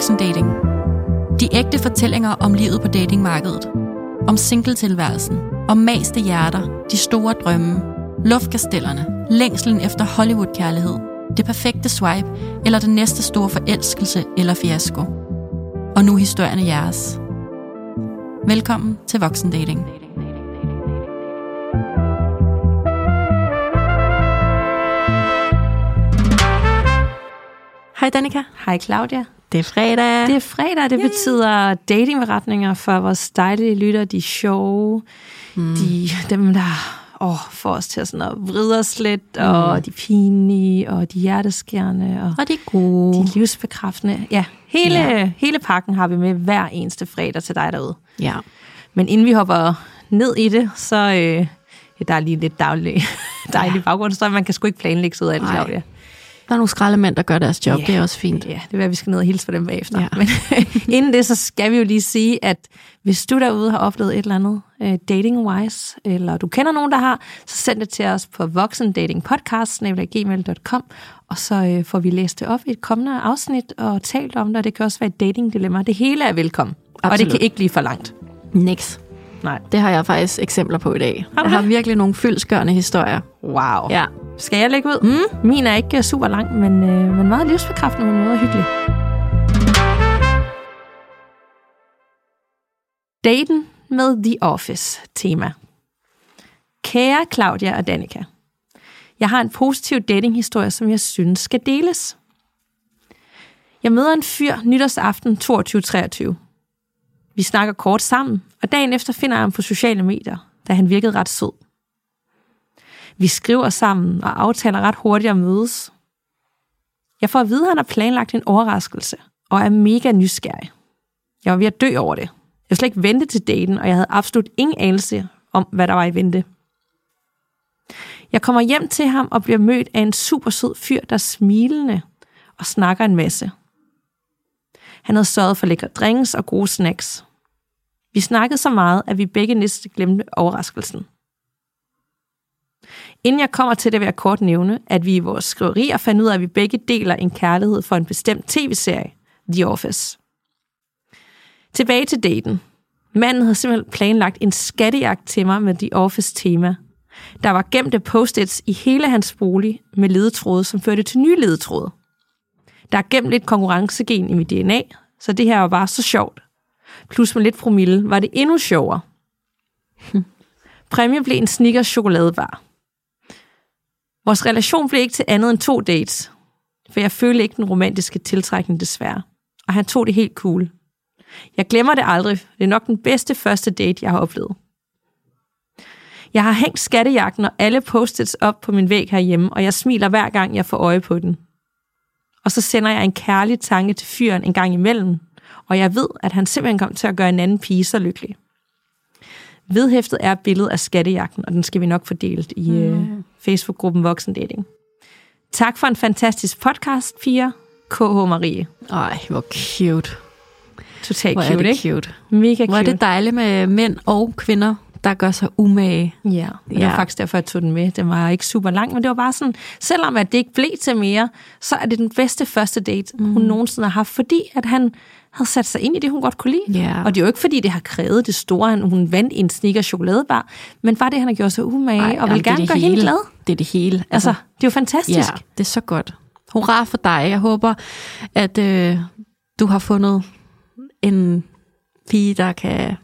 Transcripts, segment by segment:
Voksendating. De ægte fortællinger om livet på datingmarkedet. Om singletilværelsen. Om maste hjerter. De store drømme. Luftkastellerne. Længslen efter Hollywood-kærlighed. Det perfekte swipe. Eller den næste store forelskelse eller fiasko. Og nu historierne jeres. Velkommen til Voksendating. Hej Danika. Hej Claudia. Det er fredag. Det er fredag, det Yay. betyder datingberetninger for vores dejlige lytter. De sjove, mm. de, dem der åh, får os til at, sådan at vride os lidt, mm. og de pinlige, og de hjerteskærende, og, og de gode. De livsbekræftende. Ja, hele, ja. hele pakken har vi med hver eneste fredag til dig derude. Ja. Men inden vi hopper ned i det, så øh, ja, der er lige lidt daglig, dejlig ja. baggrundsstøj. Man kan sgu ikke planlægge sig ud af det, Claudia. Der er nogle skraldemænd, der gør deres job. Yeah. Det er også fint. Ja, det er, at vi skal ned og hilse for dem bagefter. Ja. Men inden det, så skal vi jo lige sige, at hvis du derude har oplevet et eller andet uh, dating-wise, eller du kender nogen, der har, så send det til os på voksendatingpodcast.gmail.com, og så uh, får vi læst det op i et kommende afsnit og talt om det, og det kan også være et dating-dilemma. Det hele er velkommen, Absolut. og det kan ikke blive for langt. Nix. Nej. Det har jeg faktisk eksempler på i dag. Har jeg har virkelig nogle fyldskørende historier. Wow. Ja. Skal jeg lægge ud? Mm. Min er ikke super lang, men, øh, men meget livsbekræftende på en måde hyggelig. Daten med The Office tema. Kære Claudia og Danika. Jeg har en positiv datinghistorie, som jeg synes skal deles. Jeg møder en fyr nytårsaften 22-23. Vi snakker kort sammen, og dagen efter finder jeg ham på sociale medier, da han virkede ret sød. Vi skriver sammen og aftaler ret hurtigt at mødes. Jeg får at vide, at han har planlagt en overraskelse og er mega nysgerrig. Jeg var ved at dø over det. Jeg slet ikke vente til daten, og jeg havde absolut ingen anelse om, hvad der var i vente. Jeg kommer hjem til ham og bliver mødt af en super sød fyr, der er smilende og snakker en masse. Han havde sørget for lækre drinks og gode snacks. Vi snakkede så meget, at vi begge næsten glemte overraskelsen. Inden jeg kommer til det, vil jeg kort nævne, at vi i vores skriverier fandt ud af, at vi begge deler en kærlighed for en bestemt tv-serie, The Office. Tilbage til daten. Manden havde simpelthen planlagt en skattejagt til mig med The Office-tema. Der var gemte post-its i hele hans bolig med ledetråde, som førte til nye ledetråde. Der er gemt lidt konkurrencegen i mit DNA, så det her var bare så sjovt. Plus med lidt promille var det endnu sjovere. Præmie blev en Snickers chokoladebar. Vores relation blev ikke til andet end to dates, for jeg følte ikke den romantiske tiltrækning desværre. Og han tog det helt cool. Jeg glemmer det aldrig. Det er nok den bedste første date, jeg har oplevet. Jeg har hængt skattejagten og alle post op på min væg herhjemme, og jeg smiler hver gang, jeg får øje på den. Og så sender jeg en kærlig tanke til fyren en gang imellem, og jeg ved, at han simpelthen kom til at gøre en anden pige så lykkelig. Vedhæftet er billedet af skattejagten, og den skal vi nok få delt i mm. Facebook-gruppen Voksendating. Tak for en fantastisk podcast, Pia. KH Marie. Ej, hvor cute. Totalt cute, er det ikke? cute. Mega cute. Hvor er det dejligt med mænd og kvinder, der gør sig umage. Ja, ja. det var faktisk derfor, jeg tog den med. Den var ikke super lang, men det var bare sådan, selvom at det ikke blev til mere, så er det den bedste første date, mm. hun nogensinde har haft, fordi at han havde sat sig ind i det, hun godt kunne lide. Yeah. Og det er jo ikke, fordi det har krævet det store, hun vandt en snikker chokoladebar, men bare det, han har gjort sig umage, Ej, og vil gerne gøre hende glad. Det er det hele. Altså, altså, det er jo fantastisk. Ja, det er så godt. Hurra for dig. Jeg håber, at øh, du har fundet en pige, der kan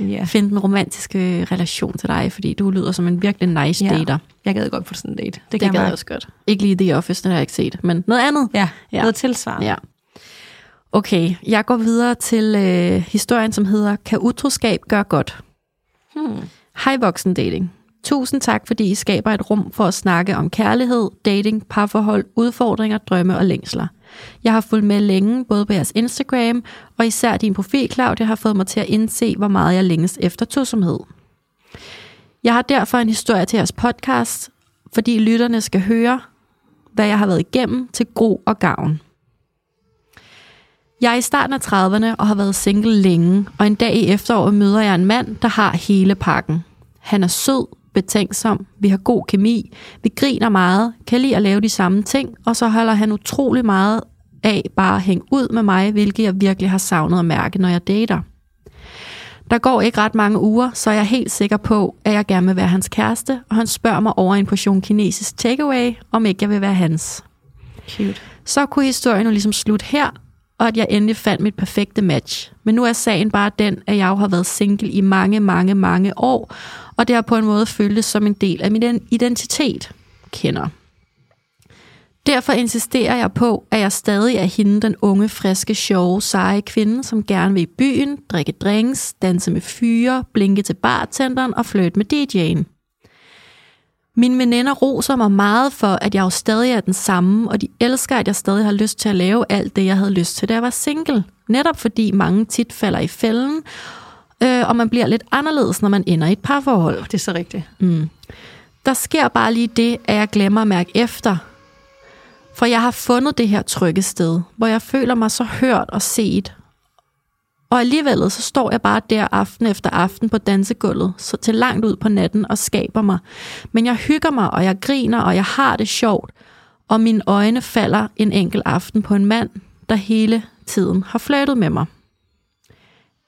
yeah. finde den romantiske relation til dig, fordi du lyder som en virkelig nice yeah. dater. Jeg gad godt på sådan en date. Det, det kan jeg også godt. Ikke lige The Office, det har jeg ikke set, men noget andet. Ja, ja. noget tilsvarende. Ja. Okay, jeg går videre til øh, historien, som hedder Kan utroskab gøre godt? Hmm. Hej voksen dating. Tusind tak, fordi I skaber et rum for at snakke om kærlighed, dating, parforhold, udfordringer, drømme og længsler. Jeg har fulgt med længe, både på jeres Instagram, og især din profil, Claudia, har fået mig til at indse, hvor meget jeg længes efter tosomhed. Jeg har derfor en historie til jeres podcast, fordi lytterne skal høre, hvad jeg har været igennem til gro og gavn. Jeg er i starten af 30'erne og har været single længe, og en dag i efteråret møder jeg en mand, der har hele pakken. Han er sød, betænksom, vi har god kemi, vi griner meget, kan lide at lave de samme ting, og så holder han utrolig meget af bare at hænge ud med mig, hvilket jeg virkelig har savnet at mærke, når jeg dater. Der går ikke ret mange uger, så er jeg helt sikker på, at jeg gerne vil være hans kæreste, og han spørger mig over en portion kinesisk takeaway, om ikke jeg vil være hans. Cute. Så kunne historien jo ligesom slutte her, og at jeg endelig fandt mit perfekte match. Men nu er sagen bare den, at jeg jo har været single i mange, mange, mange år, og det har på en måde føltes som en del af min identitet. Kender. Derfor insisterer jeg på, at jeg stadig er hende, den unge, friske, sjove, seje kvinde, som gerne vil i byen, drikke drinks, danse med fyre, blinke til bartenderen og flytte med DJ'en. Mine veninder roser mig meget for, at jeg jo stadig er den samme, og de elsker, at jeg stadig har lyst til at lave alt det, jeg havde lyst til, da jeg var single. Netop fordi mange tit falder i fælden, øh, og man bliver lidt anderledes, når man ender i et parforhold. Det er så rigtigt. Mm. Der sker bare lige det, at jeg glemmer at mærke efter. For jeg har fundet det her trygge sted, hvor jeg føler mig så hørt og set. Og alligevel så står jeg bare der aften efter aften på dansegulvet, så til langt ud på natten og skaber mig. Men jeg hygger mig, og jeg griner, og jeg har det sjovt. Og mine øjne falder en enkelt aften på en mand, der hele tiden har flirtet med mig.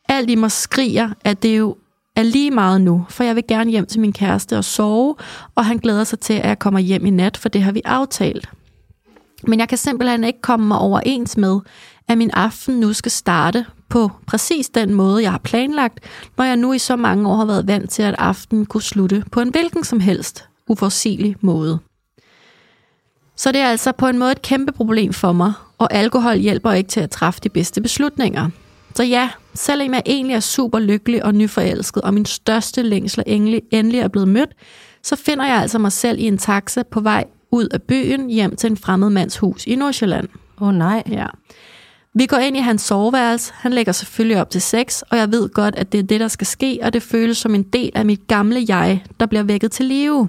Alt i mig skriger, at det jo er lige meget nu, for jeg vil gerne hjem til min kæreste og sove, og han glæder sig til, at jeg kommer hjem i nat, for det har vi aftalt. Men jeg kan simpelthen ikke komme mig overens med, at min aften nu skal starte på præcis den måde, jeg har planlagt, når jeg nu i så mange år har været vant til, at aftenen kunne slutte på en hvilken som helst uforsigelig måde. Så det er altså på en måde et kæmpe problem for mig, og alkohol hjælper ikke til at træffe de bedste beslutninger. Så ja, selvom jeg egentlig er super lykkelig og nyforelsket, og min største længsel endelig er blevet mødt, så finder jeg altså mig selv i en taxa på vej ud af byen hjem til en fremmed mands hus i Nordsjælland. Åh oh, nej. Ja. Vi går ind i hans soveværelse. Han lægger selvfølgelig op til sex, og jeg ved godt, at det er det, der skal ske, og det føles som en del af mit gamle jeg, der bliver vækket til live.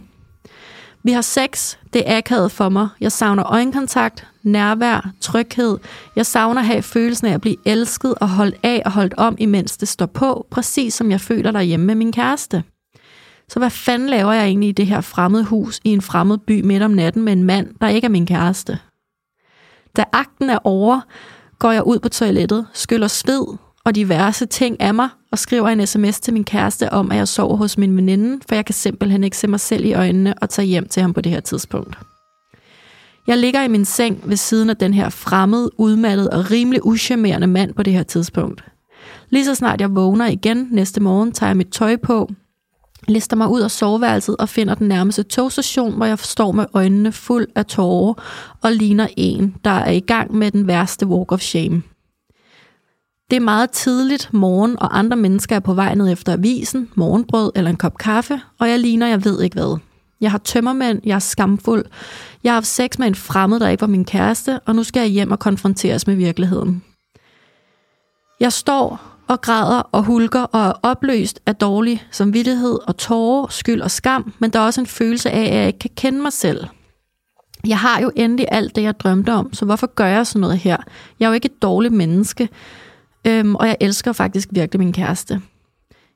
Vi har sex. Det er akavet for mig. Jeg savner øjenkontakt, nærvær, tryghed. Jeg savner at have følelsen af at blive elsket og holdt af og holdt om, imens det står på, præcis som jeg føler derhjemme med min kæreste. Så hvad fanden laver jeg egentlig i det her fremmede hus i en fremmed by midt om natten med en mand, der ikke er min kæreste? Da akten er over, går jeg ud på toilettet, skyller sved og diverse ting af mig og skriver en sms til min kæreste om, at jeg sover hos min veninde, for jeg kan simpelthen ikke se mig selv i øjnene og tage hjem til ham på det her tidspunkt. Jeg ligger i min seng ved siden af den her fremmede, udmattede og rimelig uschammerende mand på det her tidspunkt. Lige så snart jeg vågner igen næste morgen, tager jeg mit tøj på, lister mig ud af soveværelset og finder den nærmeste togstation, hvor jeg står med øjnene fuld af tårer og ligner en, der er i gang med den værste walk of shame. Det er meget tidligt morgen, og andre mennesker er på vej ned efter avisen, morgenbrød eller en kop kaffe, og jeg ligner, jeg ved ikke hvad. Jeg har tømmermænd, jeg er skamfuld, jeg har haft sex med en fremmed, der ikke var min kæreste, og nu skal jeg hjem og konfronteres med virkeligheden. Jeg står og græder og hulker og er opløst af dårlig samvittighed og tårer, skyld og skam, men der er også en følelse af, at jeg ikke kan kende mig selv. Jeg har jo endelig alt det, jeg drømte om, så hvorfor gør jeg sådan noget her? Jeg er jo ikke et dårligt menneske, øhm, og jeg elsker faktisk virkelig min kæreste.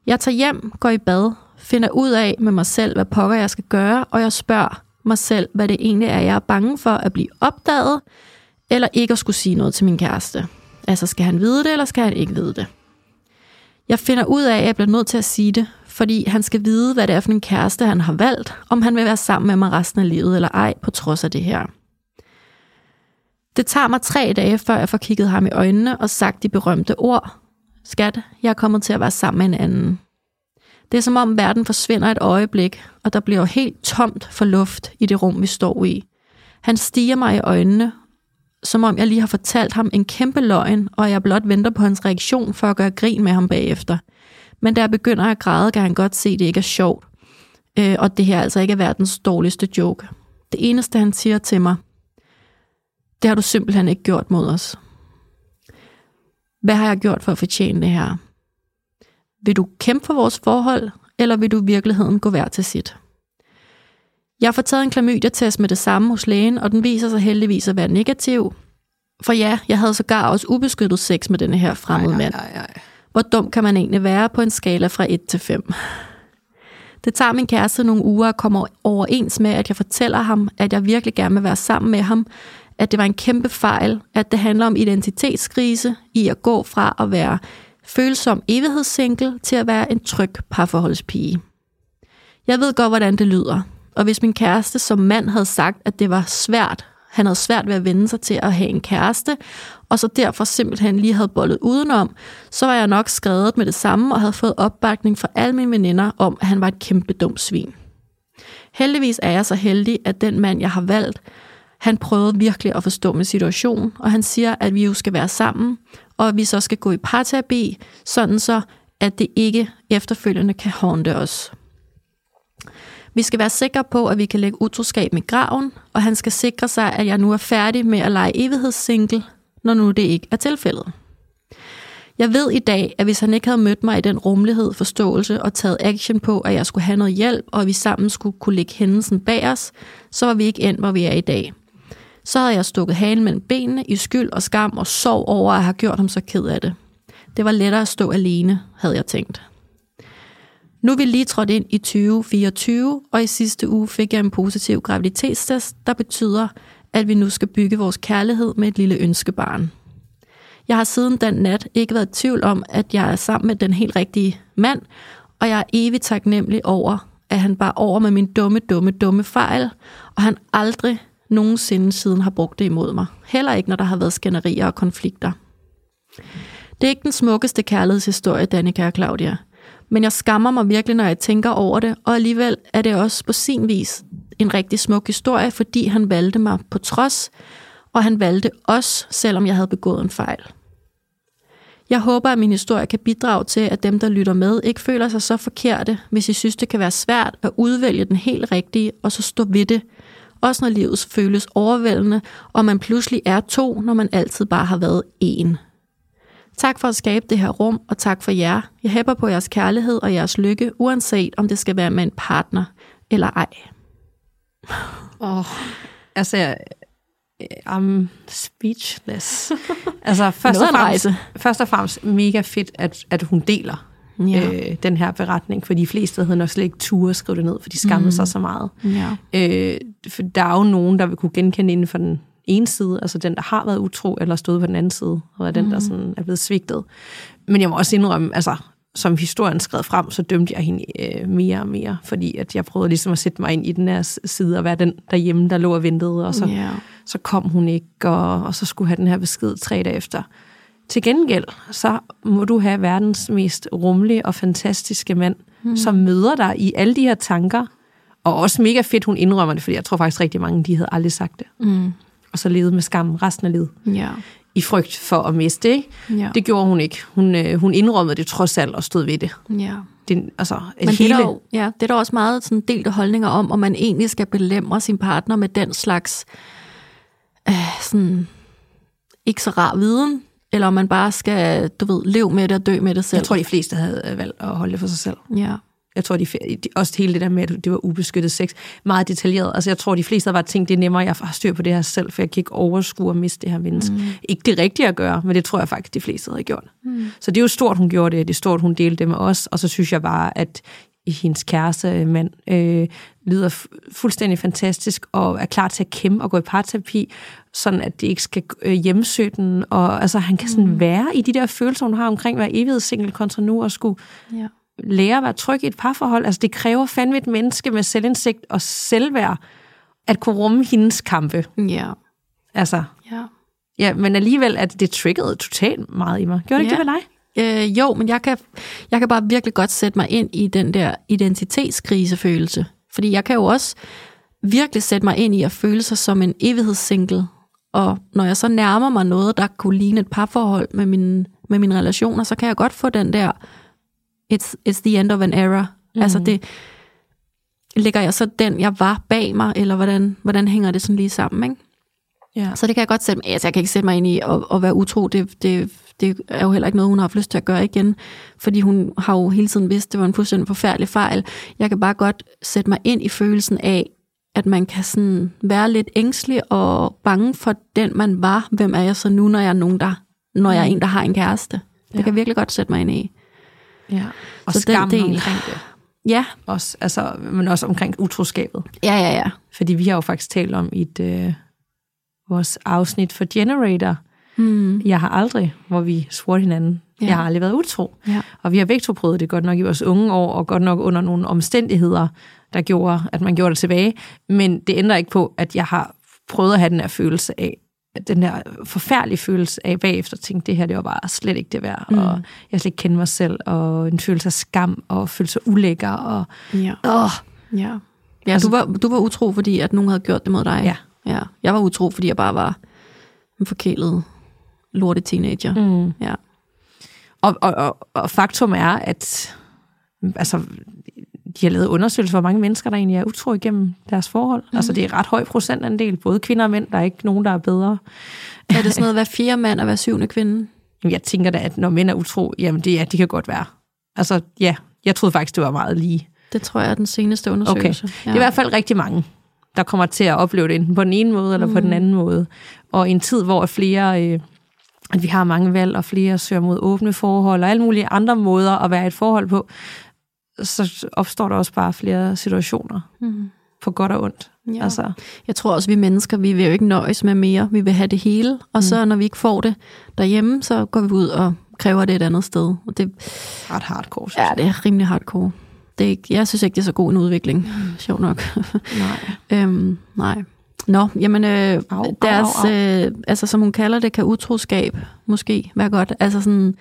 Jeg tager hjem, går i bad, finder ud af med mig selv, hvad pokker jeg skal gøre, og jeg spørger mig selv, hvad det egentlig er, jeg er bange for at blive opdaget, eller ikke at skulle sige noget til min kæreste. Altså, skal han vide det, eller skal han ikke vide det? Jeg finder ud af, at jeg bliver nødt til at sige det, fordi han skal vide, hvad det er for en kæreste, han har valgt, om han vil være sammen med mig resten af livet eller ej, på trods af det her. Det tager mig tre dage, før jeg får kigget ham i øjnene og sagt de berømte ord. Skat, jeg er kommet til at være sammen med en anden. Det er som om verden forsvinder et øjeblik, og der bliver helt tomt for luft i det rum, vi står i. Han stiger mig i øjnene, som om jeg lige har fortalt ham en kæmpe løgn, og jeg blot venter på hans reaktion for at gøre grin med ham bagefter. Men da jeg begynder at græde, kan han godt se, at det ikke er sjovt, øh, og det her altså ikke er verdens dårligste joke. Det eneste, han siger til mig, det har du simpelthen ikke gjort mod os. Hvad har jeg gjort for at fortjene det her? Vil du kæmpe for vores forhold, eller vil du i virkeligheden gå hver til sit? Jeg får taget en klamydia-test med det samme hos lægen, og den viser sig heldigvis at være negativ. For ja, jeg havde sågar også ubeskyttet sex med denne her fremmede mand. Hvor dum kan man egentlig være på en skala fra 1 til 5? Det tager min kæreste nogle uger at komme overens med, at jeg fortæller ham, at jeg virkelig gerne vil være sammen med ham, at det var en kæmpe fejl, at det handler om identitetskrise i at gå fra at være følsom evighedssingle til at være en tryg parforholdspige. Jeg ved godt, hvordan det lyder, og hvis min kæreste som mand havde sagt, at det var svært, han havde svært ved at vende sig til at have en kæreste, og så derfor simpelthen lige havde bollet udenom, så var jeg nok skrevet med det samme og havde fået opbakning fra alle mine veninder om, at han var et kæmpe dumt svin. Heldigvis er jeg så heldig, at den mand, jeg har valgt, han prøvede virkelig at forstå min situation, og han siger, at vi jo skal være sammen, og at vi så skal gå i parterapi, sådan så, at det ikke efterfølgende kan håndte os. Vi skal være sikre på, at vi kan lægge utroskab med graven, og han skal sikre sig, at jeg nu er færdig med at lege evighedssingle, når nu det ikke er tilfældet. Jeg ved i dag, at hvis han ikke havde mødt mig i den rummelighed, forståelse og taget action på, at jeg skulle have noget hjælp, og at vi sammen skulle kunne lægge hændelsen bag os, så var vi ikke endt, hvor vi er i dag. Så havde jeg stukket halen mellem benene i skyld og skam og sorg over at have gjort ham så ked af det. Det var lettere at stå alene, havde jeg tænkt. Nu er vi lige trådt ind i 2024, og i sidste uge fik jeg en positiv graviditetstest, der betyder, at vi nu skal bygge vores kærlighed med et lille ønskebarn. Jeg har siden den nat ikke været i tvivl om, at jeg er sammen med den helt rigtige mand, og jeg er evigt taknemmelig over, at han bare over med min dumme, dumme, dumme fejl, og han aldrig nogensinde siden har brugt det imod mig. Heller ikke, når der har været skænderier og konflikter. Det er ikke den smukkeste kærlighedshistorie, Danica og Claudia. Men jeg skammer mig virkelig, når jeg tænker over det, og alligevel er det også på sin vis en rigtig smuk historie, fordi han valgte mig på trods, og han valgte os, selvom jeg havde begået en fejl. Jeg håber, at min historie kan bidrage til, at dem, der lytter med, ikke føler sig så forkerte, hvis I synes, det kan være svært at udvælge den helt rigtige, og så stå ved det. Også når livet føles overvældende, og man pludselig er to, når man altid bare har været én. Tak for at skabe det her rum, og tak for jer. Jeg hæpper på jeres kærlighed og jeres lykke, uanset om det skal være med en partner eller ej. Oh, altså, jeg, I'm speechless. altså, først, og fremmest, først og fremmest mega fedt, at, at hun deler ja. øh, den her beretning, for de fleste havde nok slet ikke tur at skrive det ned, for de skammede mm. sig så meget. Ja. Øh, for der er jo nogen, der vil kunne genkende inden for den ene side, altså den, der har været utro, eller stået på den anden side, og er den, mm. der sådan er blevet svigtet. Men jeg må også indrømme, altså, som historien skrev frem, så dømte jeg hende øh, mere og mere, fordi at jeg prøvede ligesom at sætte mig ind i den her side, og være den derhjemme, der lå og ventede, og så, yeah. så kom hun ikke, og, og så skulle have den her besked tre dage efter. Til gengæld, så må du have verdens mest rummelige og fantastiske mand, mm. som møder dig i alle de her tanker, og også mega fedt, hun indrømmer det, fordi jeg tror faktisk rigtig mange, de havde aldrig sagt det. Mm og så levede med skam resten af livet. Ja. I frygt for at miste det. Ja. Det gjorde hun ikke. Hun, øh, hun indrømmede det trods alt og stod ved det. Ja. det altså, Men hele... det, er der, ja, det er der også meget sådan delte holdninger om, om man egentlig skal belemre sin partner med den slags øh, sådan, ikke så rar viden, eller om man bare skal, du ved, leve med det og dø med det selv. Jeg tror, de fleste havde valgt at holde det for sig selv. Ja. Jeg tror, de, også hele det der med, at det var ubeskyttet sex, meget detaljeret. Altså, jeg tror, de fleste havde bare tænkt, det er nemmere, at jeg har styr på det her selv, for jeg kan ikke overskue at miste det her menneske. Mm. Ikke det rigtige at gøre, men det tror jeg faktisk, de fleste havde gjort. Mm. Så det er jo stort, hun gjorde det, det er stort, hun delte det med os, og så synes jeg bare, at hendes kæreste mand øh, lyder fuldstændig fantastisk og er klar til at kæmpe og gå i parterapi, sådan at det ikke skal øh, hjemsøge den. Og altså, han kan sådan mm. være i de der følelser, hun har omkring at være evighedssingle kontra nu og skulle ja lære at være tryg i et parforhold. Altså, det kræver fandme et menneske med selvindsigt og selvværd, at kunne rumme hendes kampe. Ja. Altså. Ja. Ja, men alligevel at det triggede totalt meget i mig. Gjorde det ja. ikke det ved dig? Øh, jo, men jeg kan, jeg kan bare virkelig godt sætte mig ind i den der identitetskrisefølelse. Fordi jeg kan jo også virkelig sætte mig ind i at føle sig som en evighedssingle. Og når jeg så nærmer mig noget, der kunne ligne et parforhold med, min, med mine relationer, så kan jeg godt få den der it's, it's the end of an era. Mm. Altså det, ligger jeg så den, jeg var bag mig, eller hvordan, hvordan hænger det sådan lige sammen, ikke? Ja. Så det kan jeg godt sætte mig, altså jeg kan ikke sætte mig ind i at, at være utro, det, det, det er jo heller ikke noget, hun har haft lyst til at gøre igen, fordi hun har jo hele tiden vidst, det var en fuldstændig forfærdelig fejl. Jeg kan bare godt sætte mig ind i følelsen af, at man kan sådan være lidt ængstelig og bange for den, man var. Hvem er jeg så nu, når jeg er nogen, der, når jeg er mm. en, der har en kæreste? Det ja. kan jeg virkelig godt sætte mig ind i. Ja, og så skam del. omkring det. Ja. Også, altså, men også omkring utroskabet. Ja, ja, ja. Fordi vi har jo faktisk talt om i et, øh, vores afsnit for Generator. Mm. Jeg har aldrig, hvor vi spurgte hinanden. Ja. Jeg har aldrig været utro. Ja. Og vi har begge to prøvet det godt nok i vores unge år, og godt nok under nogle omstændigheder, der gjorde, at man gjorde det tilbage. Men det ændrer ikke på, at jeg har prøvet at have den her følelse af, den der forfærdelige følelse af bagefter at tænke, det her det var bare slet ikke det værd, mm. og jeg slet ikke kende mig selv, og en følelse af skam, og følelse sig ulækker, og Ja. åh, Ja, ja altså, du, var, du var utro, fordi at nogen havde gjort det mod dig. Ja. ja. Jeg var utro, fordi jeg bare var en forkælet lorte teenager. Mm. Ja. Og, og, og, og faktum er, at altså, de har lavet undersøgelser, hvor mange mennesker, der egentlig er utro igennem deres forhold. Mm. Altså, det er ret høj procentandel, både kvinder og mænd. Der er ikke nogen, der er bedre. Er det sådan noget, hver fire mand og hver syvende kvinde? Jeg tænker da, at når mænd er utro, jamen det, ja, det kan godt være. Altså, ja, jeg troede faktisk, det var meget lige. Det tror jeg er den seneste Okay. undersøgelse. Det er i hvert fald rigtig mange, der kommer til at opleve det enten på den ene måde eller mm. på den anden måde. Og i en tid, hvor flere, øh, at vi har mange valg, og flere søger mod åbne forhold, og alle mulige andre måder at være i et forhold på, så opstår der også bare flere situationer, Mm. på godt og ondt. Ja. Altså, Jeg tror også, vi mennesker, vi vil jo ikke nøjes med mere. Vi vil have det hele, og så når vi ikke får det derhjemme, så går vi ud og kræver det et andet sted. Og det, ret hardcore, synes ja, det er rimelig hardcore. Det er ikke, jeg synes ikke, det er så god en udvikling. Sjov nok. Nej. øhm, nej. Nå, jamen, øh, Au, au, deres, au, øh, altså som hun kalder det, kan utroskab måske være godt. Altså sådan,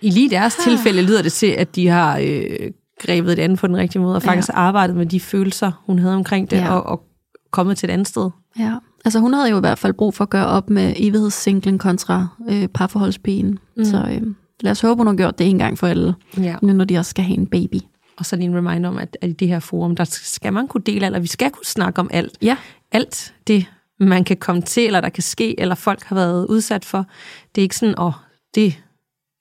I lige deres tilfælde lyder det til, at de har øh, grebet det andet på den rigtige måde, og faktisk Ja. arbejdet med de følelser, hun havde omkring det, Ja. og, og kommet til et andet sted. ja. Altså hun havde jo i hvert fald brug for at gøre op med evighedssinglen kontra øh, parforholdspigen. Mm. Så øh, lad os håbe, hun har gjort det en gang for alle, Ja. nu når de også skal have en baby. Og så lige en reminder om, at, at i det her forum, der skal man kunne dele alt, eller vi skal kunne snakke om alt. Ja, Alt det, man kan komme til, eller der kan ske, eller folk har været udsat for. Det er ikke sådan, åh, det...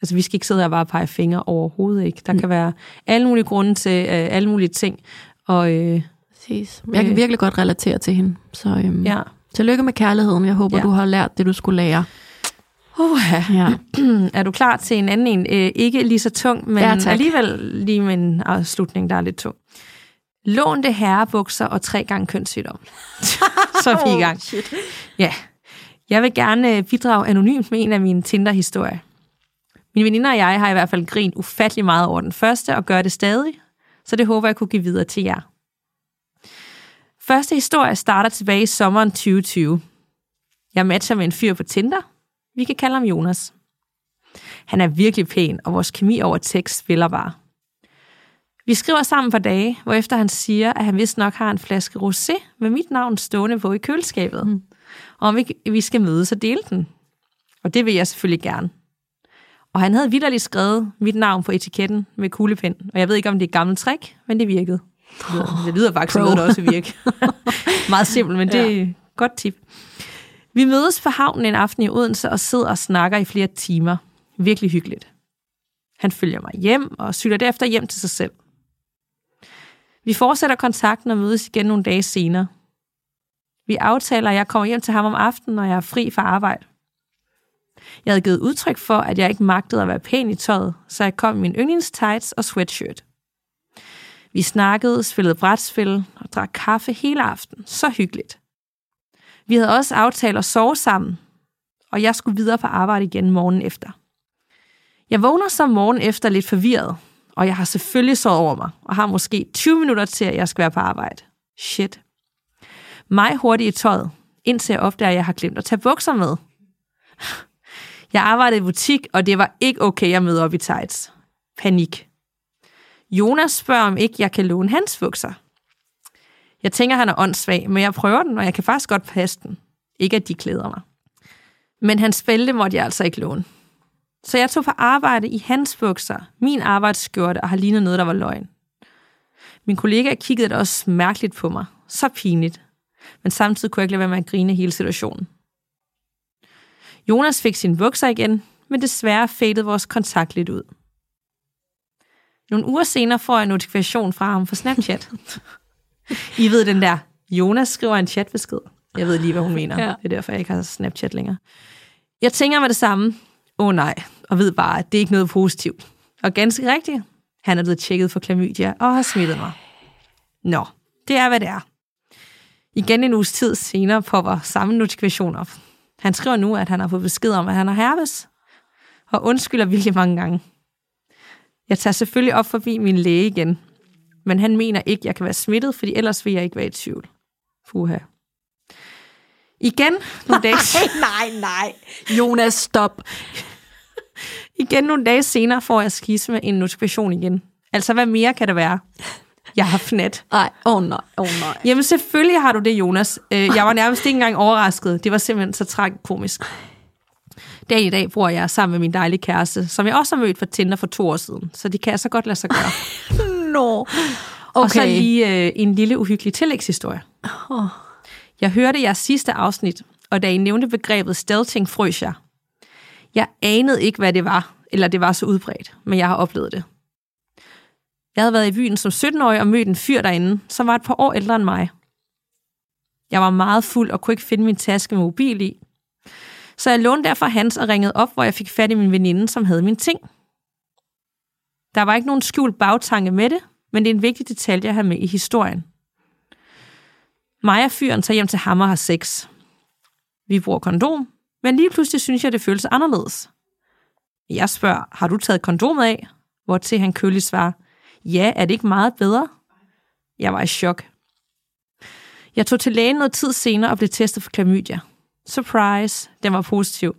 Altså, vi skal ikke sidde her og bare pege fingre overhovedet ikke. Der mm. kan være alle mulige grunde til øh, alle mulige ting. Og øh, præcis. Jeg kan Øh. virkelig godt relatere til hende. Så øhm, ja, tillykke med kærligheden. Jeg håber, Ja. du har lært det, du skulle lære. uh, Ja. er du klar til en anden en? Øh, ikke lige så tung, men Ja, tak. alligevel lige med en afslutning, der er lidt tung. Lånte herrebukser og tre gange kønssygdom. så er vi i gang. shit. Ja. Jeg vil gerne øh, bidrage anonymt med en af mine Tinder-historier. Mine veninder og jeg har i hvert fald grint ufattelig meget over den første, og gør det stadig, så det håber jeg kunne give videre til jer. Første historie starter tilbage i sommeren 2020. Jeg matcher med en fyr på Tinder. Vi kan kalde ham Jonas. Han er virkelig pæn, og vores kemi over tekst spiller bare. Vi skriver sammen for dage, hvorefter han siger, at han vist nok har en flaske rosé med mit navn stående på i køleskabet. Mm. Og om vi, vi skal mødes og dele den. Og det vil jeg selvfølgelig gerne. Og han havde vidderligt skrevet mit navn på etiketten med kuglepen. Og jeg ved ikke, om det er et gammelt trick, men det virkede. Det lyder, det lyder faktisk noget, der også virke. Meget simpelt, men det er et godt tip. Vi mødes på havnen en aften i Odense og sidder og snakker i flere timer. Virkelig hyggeligt. Han følger mig hjem og cykler derefter hjem til sig selv. Vi fortsætter kontakten og mødes igen nogle dage senere. Vi aftaler, at jeg kommer hjem til ham om aftenen, når jeg er fri fra arbejde. Jeg havde givet udtryk for, at jeg ikke magtede at være pæn i tøjet, så jeg kom i min yndlingstights og sweatshirt. Vi snakkede, spillede brætspil og drak kaffe hele aften. Så hyggeligt. Vi havde også aftalt at sove sammen, og jeg skulle videre på arbejde igen morgen efter. Jeg vågner så morgen efter lidt forvirret, og jeg har selvfølgelig sovet over mig, og har måske 20 minutter til, at jeg skal være på arbejde. Shit. Mig hurtigt i tøjet, indtil jeg opdager, at jeg har glemt at tage bukser med. Jeg arbejdede i butik, og det var ikke okay at møde op i tights. Panik. Jonas spørger, om ikke jeg kan låne hans bukser. Jeg tænker, han er åndssvag, men jeg prøver den, og jeg kan faktisk godt passe den. Ikke, at de klæder mig. Men hans bælte måtte jeg altså ikke låne. Så jeg tog på arbejde i hans bukser, min arbejdsskjorte og har lignet noget, der var løgn. Min kollega kiggede da også mærkeligt på mig. Så pinligt. Men samtidig kunne jeg ikke lade være med at grine hele situationen. Jonas fik sine bukser igen, men desværre fadede vores kontakt lidt ud. Nogle uger senere får jeg en notifikation fra ham på Snapchat. I ved den der, Jonas skriver en chatbesked. Jeg ved lige, hvad hun mener. Ja. Det er derfor, jeg ikke har Snapchat længere. Jeg tænker med det samme. Åh oh, nej, og ved bare, at det er ikke noget positivt. Og ganske rigtigt, han er blevet tjekket for klamydia og har smittet mig. Nå, det er, hvad det er. Igen en uges tid senere popper samme notifikation op. Han skriver nu, at han har fået besked om, at han har herpes, og undskylder virkelig mange gange. Jeg tager selvfølgelig op forbi min læge igen, men han mener ikke, jeg kan være smittet, fordi ellers vil jeg ikke være i tvivl. Fuha. Igen nogle dage, nej, nej. Jonas, stop. igen nogle dage senere får jeg skisme en notifikation igen. Altså, hvad mere kan det være? Jeg har fnat. Nej, åh oh, nej, åh oh, nej. Jamen selvfølgelig har du det, Jonas. Øh, Jeg var nærmest ikke engang overrasket. Det var simpelthen så tragikomisk. Dag i dag bor jeg sammen med min dejlige kæreste, som jeg også har mødt for Tinder for to år siden. Så det kan jeg så godt lade sig gøre. Nå. Okay. Og så lige øh, en lille uhyggelig tillægshistorie. Oh. Jeg hørte jeres sidste afsnit, og da I nævnte begrebet stealthing, frøs jeg. Jeg anede ikke, hvad det var, eller det var så udbredt, men jeg har oplevet det. Jeg havde været i byen som 17-årig og mødt en fyr derinde, som var et par år ældre end mig. Jeg var meget fuld og kunne ikke finde min taske med mobil i. Så jeg lånte derfor hans og ringede op, hvor jeg fik fat i min veninde, som havde min ting. Der var ikke nogen skjult bagtanke med det, men det er en vigtig detalje at have med i historien. Mig og fyren tager hjem til ham og har sex. Vi bruger kondom, men lige pludselig synes jeg, det føles anderledes. Jeg spørger, har du taget kondomet af? Hvor til han køligt svarer, ja, er det ikke meget bedre? Jeg var i chok. Jeg tog til lægen noget tid senere og blev testet for klamydia. Surprise, den var positiv.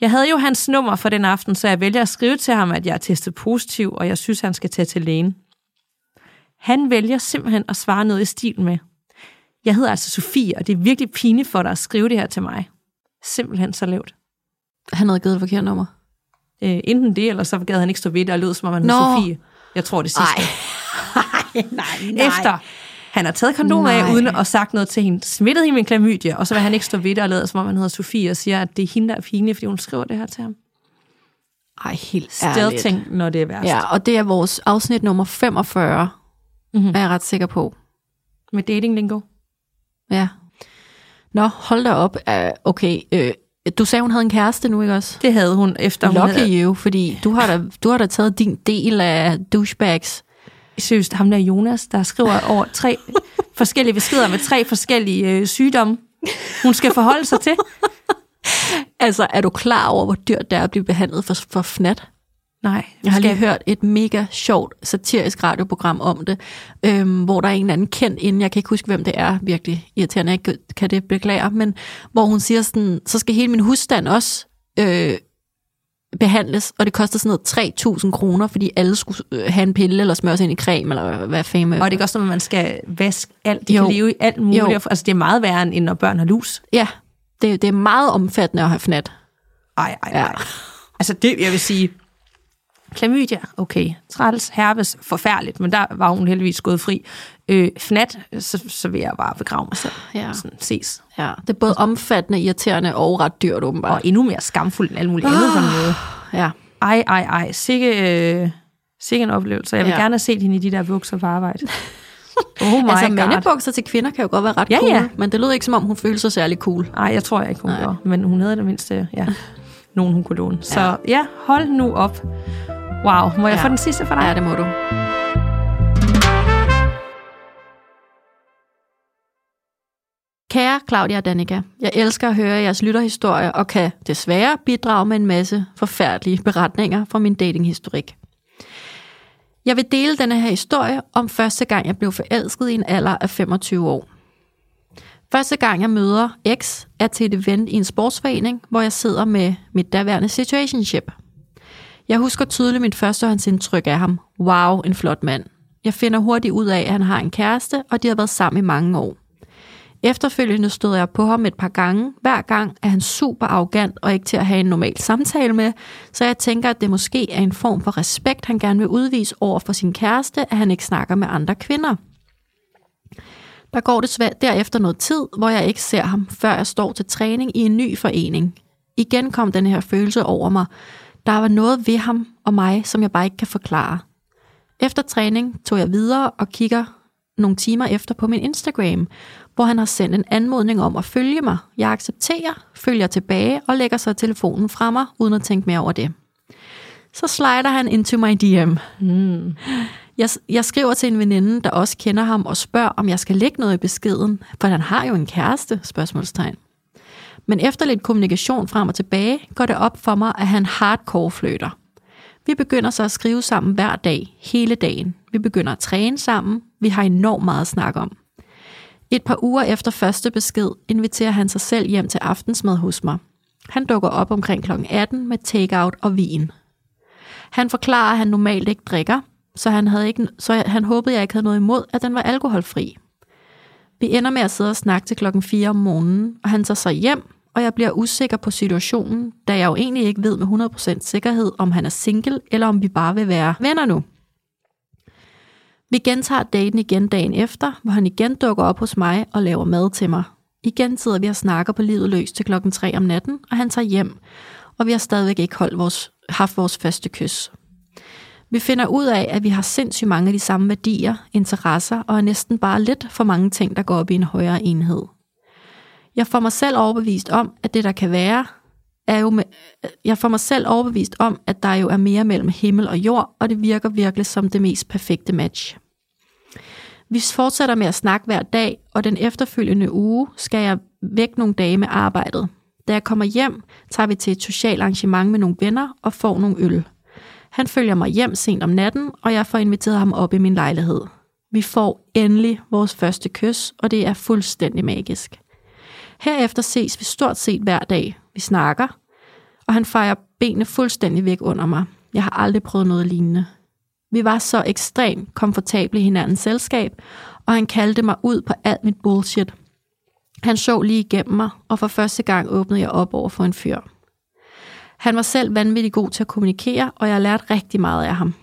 Jeg havde jo hans nummer for den aften, så jeg vælger at skrive til ham, at jeg er testet positiv, og jeg synes, han skal tage til lægen. Han vælger simpelthen at svare noget i stil med, jeg hedder altså Sofie, og det er virkelig pinligt for dig at skrive det her til mig. Simpelthen så lavt. Han havde givet et forkert nummer. Øh, enten det, eller så gad han ikke stå ved det, og lød som om han hed. Sofie. Jeg tror det sidste. nej, nej, Efter han har taget kondomet af, Nej. uden at sagt noget til hende, smittet hende med en klamydia, og så vil han ikke stå ved det og lade, som om han hedder Sofie, og siger, at det er hende, der er pinligt, fordi hun skriver det her til ham. Ej, helt ærligt. Stealthing, når det er værst. Ja, og det er vores afsnit nummer 45, Mhm. er jeg ret sikker på. Med dating lingo. Ja. Nå, hold da op. Uh, okay, øh, du sagde, hun havde en kæreste nu, ikke også? Det havde hun efter hun Lucky havde... you, fordi du har, da, du har da taget din del af douchebags. Seriøst, ham der Jonas, der skriver over tre forskellige beskeder med tre forskellige øh, sygdomme, hun skal forholde sig til. Altså, er du klar over, hvor dyrt det er at blive behandlet for, for fnat? Nej, Jeg har lige hørt et mega sjovt satirisk radioprogram om det, øhm, hvor der er en eller anden kendt inden, jeg kan ikke huske, hvem det er, virkelig irriterende, jeg kan det beklage, men hvor hun siger sådan, så skal hele min husstand også øh, behandles, og det koster sådan noget 3.000 kroner, fordi alle skulle øh, have en pille, eller smøre sig ind i creme, eller hvad fanden Og det er også, når man skal vaske alt. De Jo. kan leve i alt muligt. Jo. Altså, det er meget værre, end når børn har lus. Ja, det, det er meget omfattende at have fnat. Ej, ej, Ja. ej. Altså, det, jeg vil sige, klamydia, okay. Træls, herpes, forfærdeligt, men der var hun heldigvis gået fri. Øh, fnat, så, så vil jeg bare begrave mig selv. Ja. Sådan, ses. Ja, det er både omfattende, irriterende og ret dyrt, Og åbenbart. endnu mere skamfuldt end alt muligt andet på en måde. Ja. Ej, ej, ej. Sikke, øh, sikke en oplevelse. Jeg vil Ja. ja. gerne have set hende i de der bukser på arbejde. Oh my Altså, god. mandebukser til kvinder kan jo godt være ret Ja, cool, ja. men det lød ikke, som om hun følte sig særlig cool. Nej, jeg tror jeg ikke, hun Nej. gjorde. Men hun havde det mindste, ja, nogen hun kunne låne. Så ja, hold nu op. Wow, må jeg Ja. få den sidste for dig? Ja, det må du. Kære Claudia og Danika, jeg elsker at høre jeres lytterhistorier og kan desværre bidrage med en masse forfærdelige beretninger fra min datinghistorik. Jeg vil dele denne her historie om første gang, jeg blev forelsket i en alder af 25 år. Første gang, jeg møder X, er til et event i en sportsforening, hvor jeg sidder med mit daværende situationship. Jeg husker tydeligt mit førstehåndsindtryk af ham. Wow, en flot mand. Jeg finder hurtigt ud af, at han har en kæreste, og de har været sammen i mange år. Efterfølgende stod jeg på ham et par gange. Hver gang er han super arrogant og ikke til at have en normal samtale med, så jeg tænker, at det måske er en form for respekt, han gerne vil udvise over for sin kæreste, at han ikke snakker med andre kvinder. Der går desværre derefter noget tid, hvor jeg ikke ser ham, før jeg står til træning i en ny forening. Igen kom den her følelse over mig. Der var noget ved ham og mig, som jeg bare ikke kan forklare. Efter træning tog jeg videre og kigger nogle timer efter på min Instagram, hvor han har sendt en anmodning om at følge mig. Jeg accepterer, følger tilbage og lægger så telefonen fra mig, uden at tænke mere over det. Så slider han into my DM. Mm. Jeg, jeg skriver til en veninde, der også kender ham, og spørger, om jeg skal lægge noget i beskeden, for han har jo en kæreste, spørgsmålstegn. Men efter lidt kommunikation frem og tilbage, går det op for mig, at han hardcore fløter. Vi begynder så at skrive sammen hver dag, hele dagen. Vi begynder at træne sammen. Vi har enormt meget at snakke om. Et par uger efter første besked inviterer han sig selv hjem til aftensmad hos mig. Han dukker op omkring kl. 18 med takeout og vin. Han forklarer, at han normalt ikke drikker, så han, havde ikke, så han håbede, jeg ikke havde noget imod, at den var alkoholfri. Vi ender med at sidde og snakke til klokken 4 om morgenen, og han tager sig hjem, og jeg bliver usikker på situationen, da jeg jo egentlig ikke ved med 100% sikkerhed, om han er single, eller om vi bare vil være venner nu. Vi gentager daten igen dagen efter, hvor han igen dukker op hos mig og laver mad til mig. Igen sidder vi og snakker på livet løs til klokken 3 om natten, og han tager hjem, og vi har stadigvæk ikke holdt vores, haft vores første kys. Vi finder ud af, at vi har sindssygt mange af de samme værdier, interesser og er næsten bare lidt for mange ting, der går op i en højere enhed. Jeg får mig selv overbevist om, at det der kan være, er jo med, jeg får mig selv overbevist om, at der jo er mere mellem himmel og jord, og det virker virkelig som det mest perfekte match. Vi fortsætter med at snakke hver dag, og den efterfølgende uge skal jeg væk nogle dage med arbejdet. Da jeg kommer hjem, tager vi til et socialt arrangement med nogle venner og får nogle øl. Han følger mig hjem sent om natten, og jeg får inviteret ham op i min lejlighed. Vi får endelig vores første kys, og det er fuldstændig magisk. Herefter ses vi stort set hver dag. Vi snakker, og han fejrer benene fuldstændig væk under mig. Jeg har aldrig prøvet noget lignende. Vi var så ekstremt komfortable i hinandens selskab, og han kaldte mig ud på alt mit bullshit. Han så lige igennem mig, og for første gang åbnede jeg op over for en fyr. Han var selv vanvittig god til at kommunikere, og jeg lærte rigtig meget af ham.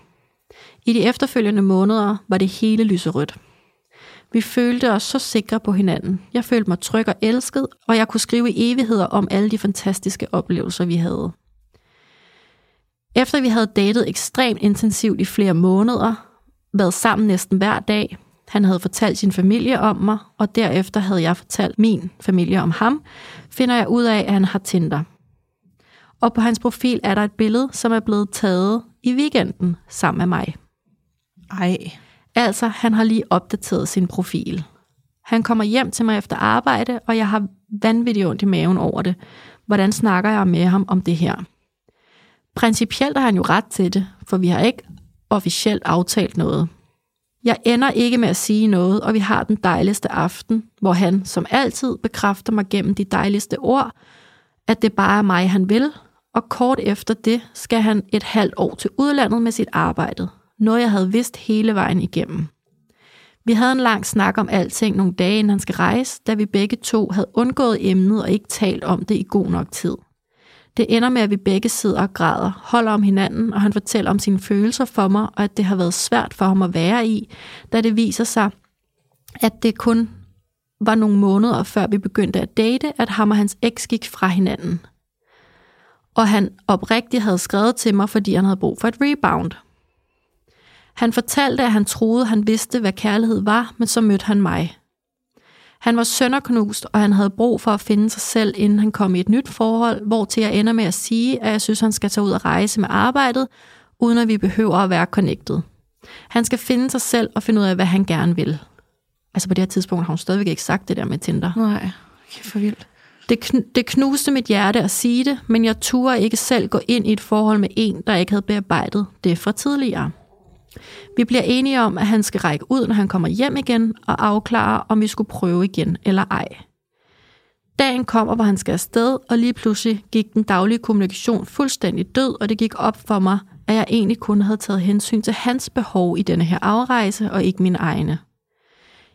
I de efterfølgende måneder var det hele lyserødt. Vi følte os så sikre på hinanden. Jeg følte mig tryg og elsket, og jeg kunne skrive i evigheder om alle de fantastiske oplevelser, vi havde. Efter vi havde datet ekstremt intensivt i flere måneder, været sammen næsten hver dag, han havde fortalt sin familie om mig, og derefter havde jeg fortalt min familie om ham, finder jeg ud af, at han har Tinder. Og på hans profil er der et billede, som er blevet taget i weekenden sammen med mig. Ej. Altså, han har lige opdateret sin profil. Han kommer hjem til mig efter arbejde, og jeg har vanvittigt ondt i maven over det. Hvordan snakker jeg med ham om det her? Principielt har han jo ret til det, for vi har ikke officielt aftalt noget. Jeg ender ikke med at sige noget, og vi har den dejligste aften, hvor han, som altid, bekræfter mig gennem de dejligste ord, at det bare er mig, han vil, og kort efter det skal han et halvt år til udlandet med sit arbejde. Noget, jeg havde vidst hele vejen igennem. Vi havde en lang snak om alting nogle dage, inden han skal rejse, da vi begge to havde undgået emnet og ikke talt om det i god nok tid. Det ender med, at vi begge sidder og græder, holder om hinanden, og han fortæller om sine følelser for mig, og at det har været svært for ham at være i, da det viser sig, at det kun var nogle måneder før vi begyndte at date, at ham og hans eks gik fra hinanden. Og han oprigtigt havde skrevet til mig, fordi han havde brug for et rebound. Han fortalte, at han troede, han vidste, hvad kærlighed var, men så mødte han mig. Han var sønderknust, og han havde brug for at finde sig selv, inden han kom i et nyt forhold, hvor til jeg ender med at sige, at jeg synes, han skal tage ud og rejse med arbejdet, uden at vi behøver at være connected. Han skal finde sig selv og finde ud af, hvad han gerne vil. Altså på det her tidspunkt har hun stadigvæk ikke sagt det der med Tinder. Nej, okay, for vildt. Det, kn- det knuste mit hjerte at sige det, men jeg turde ikke selv gå ind i et forhold med en, der ikke havde bearbejdet det fra tidligere. Vi bliver enige om, at han skal række ud, når han kommer hjem igen, og afklare, om vi skulle prøve igen eller ej. Dagen kommer, hvor han skal afsted, og lige pludselig gik den daglige kommunikation fuldstændig død, og det gik op for mig, at jeg egentlig kun havde taget hensyn til hans behov i denne her afrejse, og ikke min egne.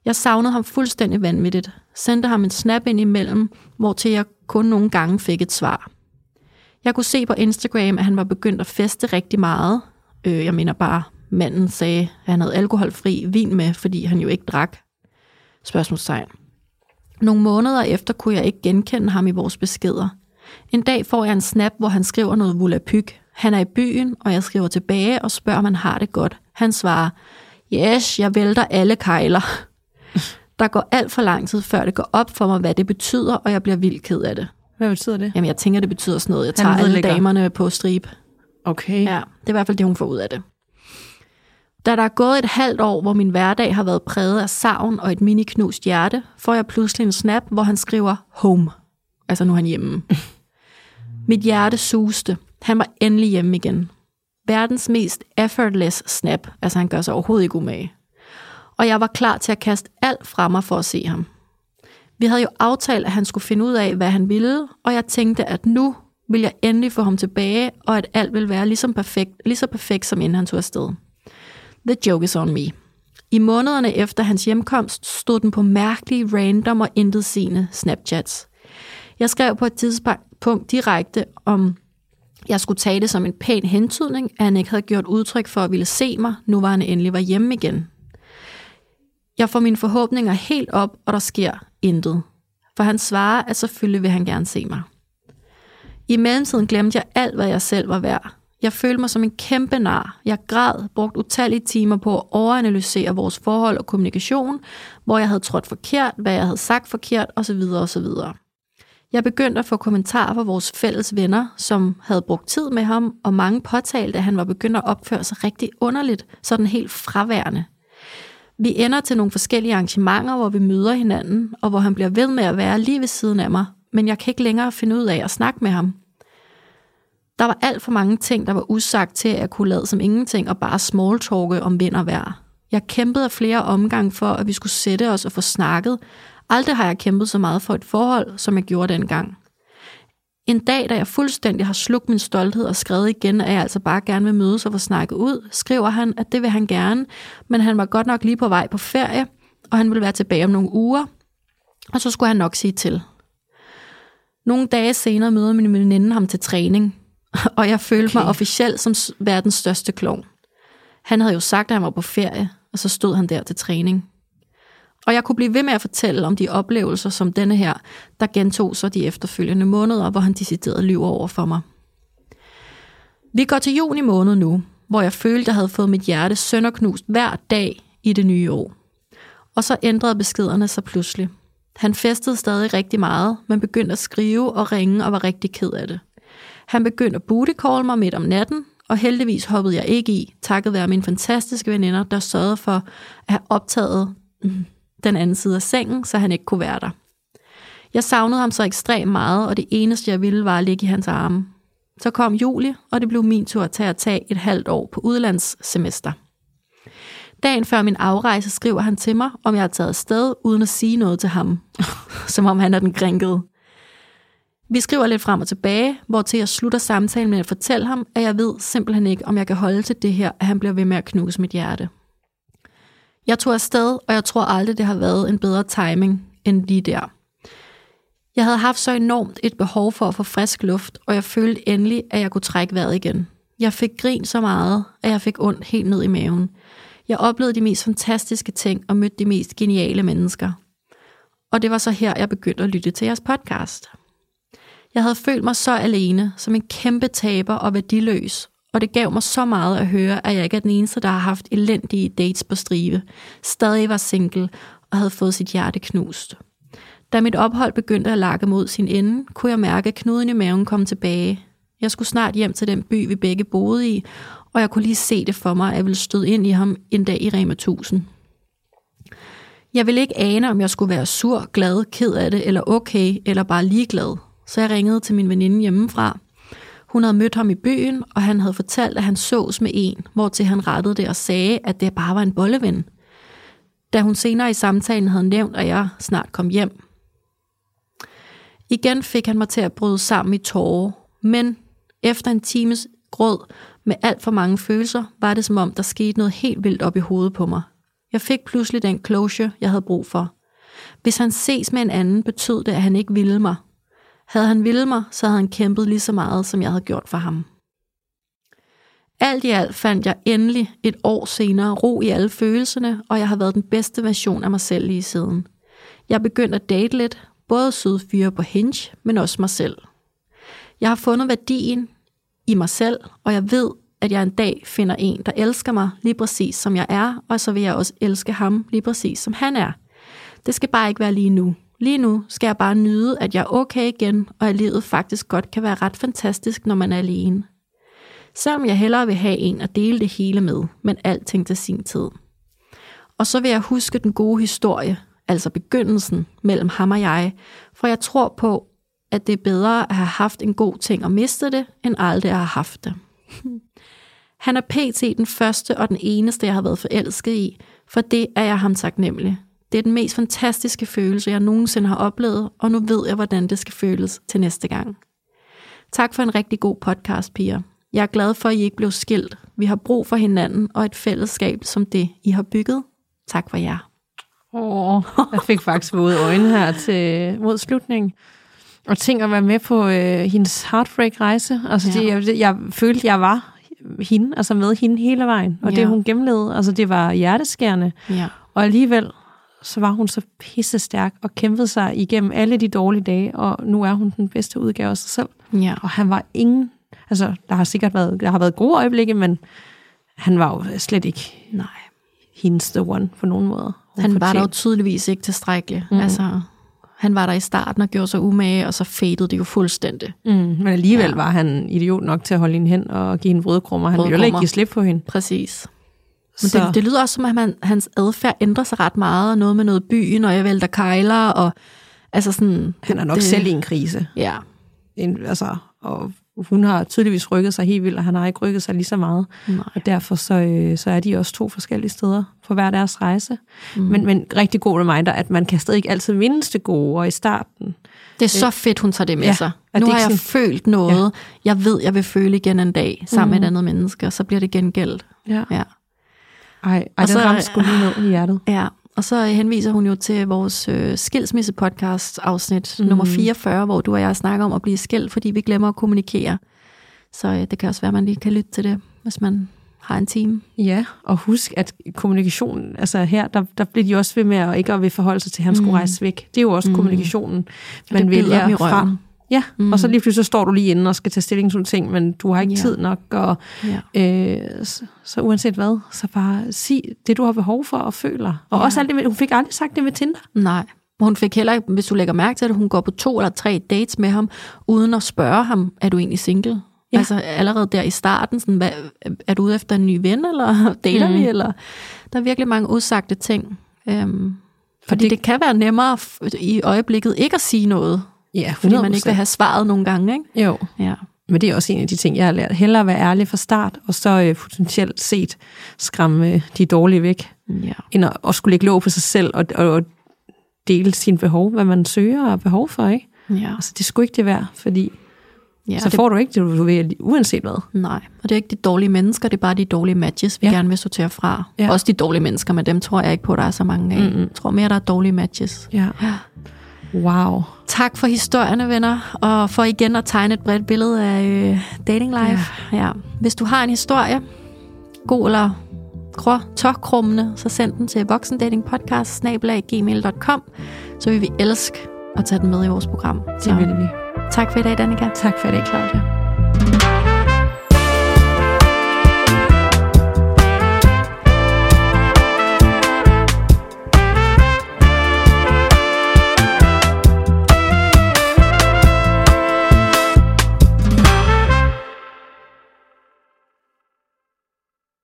Jeg savnede ham fuldstændig vanvittigt, sendte ham en snap ind imellem, hvor til jeg kun nogle gange fik et svar. Jeg kunne se på Instagram, at han var begyndt at feste rigtig meget. Øh, jeg mener bare Manden sagde, at han havde alkoholfri vin med, fordi han jo ikke drak. Spørgsmålstegn. Nogle måneder efter kunne jeg ikke genkende ham i vores beskeder. En dag får jeg en snap, hvor han skriver noget volapyk. Han er i byen, og jeg skriver tilbage og spørger, om han har det godt. Han svarer, yes, jeg vælter alle kejler. Der går alt for lang tid, før det går op for mig, hvad det betyder, og jeg bliver vildt ked af det. Hvad betyder det? Jamen, jeg tænker, det betyder sådan noget. Jeg tager alle damerne på strip. Okay. Ja, det er i hvert fald det, hun får ud af det. Da der er gået et halvt år, hvor min hverdag har været præget af savn og et mini-knust hjerte, får jeg pludselig en snap, hvor han skriver home. Altså nu er han hjemme. Mit hjerte suste. Han var endelig hjemme igen. Verdens mest effortless snap. Altså han gør sig overhovedet ikke umage. Og jeg var klar til at kaste alt fra mig for at se ham. Vi havde jo aftalt, at han skulle finde ud af, hvad han ville, og jeg tænkte, at nu vil jeg endelig få ham tilbage, og at alt vil være lige så perfekt, lige så perfekt som inden han tog afsted. The joke is on me. I månederne efter hans hjemkomst stod den på mærkelige, random og intetsigende Snapchats. Jeg skrev på et tidspunkt direkte om, jeg skulle tage det som en pæn hentydning, at han ikke havde gjort udtryk for at ville se mig, nu var han endelig var hjemme igen. Jeg får mine forhåbninger helt op, og der sker intet. For han svarer, at selvfølgelig vil han gerne se mig. I mellemtiden glemte jeg alt, hvad jeg selv var værd. Jeg følte mig som en kæmpe nar. Jeg græd, brugt utallige timer på at overanalysere vores forhold og kommunikation, hvor jeg havde trådt forkert, hvad jeg havde sagt forkert osv. osv. Jeg begyndte at få kommentarer fra vores fælles venner, som havde brugt tid med ham, og mange påtalte, at han var begyndt at opføre sig rigtig underligt, sådan helt fraværende. Vi ender til nogle forskellige arrangementer, hvor vi møder hinanden, og hvor han bliver ved med at være lige ved siden af mig, men jeg kan ikke længere finde ud af at snakke med ham. Der var alt for mange ting, der var usagt til, at jeg kunne lade som ingenting og bare smalltalke om vind og vejr. Jeg kæmpede af flere omgange for, at vi skulle sætte os og få snakket. Aldrig har jeg kæmpet så meget for et forhold, som jeg gjorde dengang. En dag, da jeg fuldstændig har slugt min stolthed og skrevet igen, at jeg altså bare gerne vil mødes og få snakket ud, skriver han, at det vil han gerne, men han var godt nok lige på vej på ferie, og han ville være tilbage om nogle uger, og så skulle han nok sige til. Nogle dage senere møder min veninde ham til træning, og jeg følte okay. mig officielt som verdens største klovn. Han havde jo sagt, at han var på ferie, og så stod han der til træning. Og jeg kunne blive ved med at fortælle om de oplevelser som denne her, der gentog sig de efterfølgende måneder, hvor han decideret lyver over for mig. Vi går til juni måned nu, hvor jeg følte, at jeg havde fået mit hjerte sønderknust hver dag i det nye år. Og så ændrede beskederne sig pludselig. Han festede stadig rigtig meget, men begyndte at skrive og ringe og var rigtig ked af det. Han begyndte at booty call mig midt om natten, og heldigvis hoppede jeg ikke i, takket være mine fantastiske veninder, der sørgede for at have optaget mm, den anden side af sengen, så han ikke kunne være der. Jeg savnede ham så ekstremt meget, og det eneste jeg ville var at ligge i hans arme. Så kom juli, og det blev min tur til at tage et halvt år på udlandssemester. Dagen før min afrejse skriver han til mig, om jeg har taget afsted, uden at sige noget til ham. Som om han er den grænkede. Vi skriver lidt frem og tilbage, hvor til jeg slutter samtalen med at fortælle ham, at jeg ved simpelthen ikke, om jeg kan holde til det her, at han bliver ved med at knuse mit hjerte. Jeg tog afsted, og jeg tror aldrig, det har været en bedre timing end lige der. Jeg havde haft så enormt et behov for at få frisk luft, og jeg følte endelig, at jeg kunne trække vejret igen. Jeg fik grin så meget, at jeg fik ondt helt ned i maven. Jeg oplevede de mest fantastiske ting og mødte de mest geniale mennesker. Og det var så her, jeg begyndte at lytte til jeres podcast. Jeg havde følt mig så alene, som en kæmpe taber og værdiløs, og det gav mig så meget at høre, at jeg ikke er den eneste, der har haft elendige dates på strive, stadig var single og havde fået sit hjerte knust. Da mit ophold begyndte at lakke mod sin ende, kunne jeg mærke, at knuden i maven kom tilbage. Jeg skulle snart hjem til den by, vi begge boede i, og jeg kunne lige se det for mig, at jeg ville støde ind i ham en dag i Rema 1000. Jeg ville ikke ane, om jeg skulle være sur, glad, ked af det, eller okay, eller bare ligeglad. Så jeg ringede til min veninde hjemmefra. Hun havde mødt ham i byen, og han havde fortalt, at han sås med en, hvortil han rettede det og sagde, at det bare var en bolleven. Da hun senere i samtalen havde nævnt, at jeg snart kom hjem. Igen fik han mig til at bryde sammen i tårer, men efter en times gråd med alt for mange følelser, var det som om, der skete noget helt vildt op i hovedet på mig. Jeg fik pludselig den closure, jeg havde brug for. Hvis han ses med en anden, betød det, at han ikke ville mig. Havde han ville mig, så havde han kæmpet lige så meget, som jeg havde gjort for ham. Alt i alt fandt jeg endelig et år senere ro i alle følelserne, og jeg har været den bedste version af mig selv lige siden. Jeg begyndte at date lidt, både søde fyre på Hinge, men også mig selv. Jeg har fundet værdien i mig selv, og jeg ved, at jeg en dag finder en, der elsker mig lige præcis som jeg er, og så vil jeg også elske ham lige præcis som han er. Det skal bare ikke være lige nu. Lige nu skal jeg bare nyde, at jeg er okay igen, og at livet faktisk godt kan være ret fantastisk, når man er alene. Selvom jeg hellere vil have en at dele det hele med, men alting til sin tid. Og så vil jeg huske den gode historie, altså begyndelsen mellem ham og jeg, for jeg tror på, at det er bedre at have haft en god ting og miste det, end aldrig at have haft det. Han er pt. den første og den eneste, jeg har været forelsket i, for det er jeg ham taknemmelig. Det er den mest fantastiske følelse, jeg nogensinde har oplevet, og nu ved jeg, hvordan det skal føles til næste gang. Tak for en rigtig god podcast, piger. Jeg er glad for, at I ikke blev skilt. Vi har brug for hinanden og et fællesskab som det, I har bygget. Tak for jer. Åh, jeg fik faktisk våde øjne her til, mod slutningen. Og tænk at være med på øh, hendes heartbreak-rejse. Altså, Ja. det, jeg, jeg følte, jeg var hende, altså med hende hele vejen. Og Ja. det, hun gennemlevede, altså det var hjerteskærende. Ja. Og alligevel, så var hun så pisse stærk og kæmpede sig igennem alle de dårlige dage, og nu er hun den bedste udgave af sig selv. Ja. Og han var ingen, altså der har sikkert været, der har været gode øjeblikke, men han var jo slet ikke Nej. hendes the one på nogen måde. Hun Han var der jo tydeligvis ikke tilstrækkelig. Mm. Altså, han var der i starten og gjorde sig umage, og så fadede det jo fuldstændig. Mm, men alligevel Ja. var han idiot nok til at holde hende hen og give hende brødkrummer. Han ville jo ikke give slip på hende. Præcis. Men Så, det, det lyder også som, at man, hans adfærd ændrer sig ret meget, og noget med noget byen, og jeg vælter kejler, og altså sådan... han er nok det, selv i en krise. Ja, En, altså, og hun har tydeligvis rykket sig helt vildt, og han har ikke rykket sig lige så meget. nej. Og derfor så, øh, så er de også to forskellige steder på hver deres rejse. Mm. Men, men rigtig god reminder, at man kan stadig ikke altid mindes det gode, og i starten. Det er så fedt, hun tager det med Ja, sig. Nu har jeg sådan- følt noget, ja. jeg ved, jeg vil føle igen en dag, sammen mm. med et andet menneske, og så bliver det gengældt. Ja. Ja. Ej, ej Og den så- ramte sgu lige ned i hjertet. Ja, og så henviser hun jo til vores øh, skilsmisse-podcast afsnit mm. nummer 44, hvor du og jeg snakker om at blive skilt, fordi vi glemmer at kommunikere. Så øh, det kan også være, at man lige kan lytte til det, hvis man har en time. Ja, og husk, at kommunikationen, altså her, der, der bliver de også ved med at ikke at vil forholde sig til, at han skulle rejse væk. Det er jo også mm. kommunikationen, man det bider vælger fra. Ja, mm. og så lige pludselig så står du lige inde og skal tage stilling til nogle ting, men du har ikke Ja. tid nok, og Ja. øh, så, så uanset hvad, så bare sig det, du har behov for og føler. Og Ja. også alt det, hun fik aldrig sagt det med Tinder. Nej. Hun fik heller ikke, hvis du lægger mærke til det, hun går på to eller tre dates med ham, uden at spørge ham, er du egentlig single? Ja. Altså allerede der i starten, sådan, hvad, er du ude efter en ny ven, eller dater mm. vi? Eller? Der er virkelig mange udsagte ting. Øhm, fordi det, det- kan være nemmere i øjeblikket ikke at sige noget, Ja, fordi man ikke vil have svaret nogle gange. Ikke? Jo, Ja. men det er også en af de ting, jeg har lært. Hellere være ærlig fra start, og så øh, potentielt set skræmme øh, de dårlige væk, Ja. end at, at skulle lægge låg på sig selv og, og, og dele sine behov, hvad man søger og behov for, ikke? ja. Altså, det skulle ikke det være, fordi ja ja, så det, får du ikke det, du vil, uanset hvad. Nej, og det er ikke de dårlige mennesker, det er bare de dårlige matches, vi ja. Ja. gerne vil sortere fra. Ja. Ja. Også de dårlige mennesker, men dem tror jeg ikke på, der er så mange af. Mm-hmm. Jeg tror mere, der er dårlige matches. Ja. Wow. Tak for historierne, venner, og for igen at tegne et bredt billede af øh, dating life. Ja. Ja. Hvis du har en historie, god eller grå, tørkrummende, så send den til voksendatingpodcast så vil vi elske at tage den med i vores program. Det Så vil vi. tak for i dag, Danika. Tak for det, Claudia.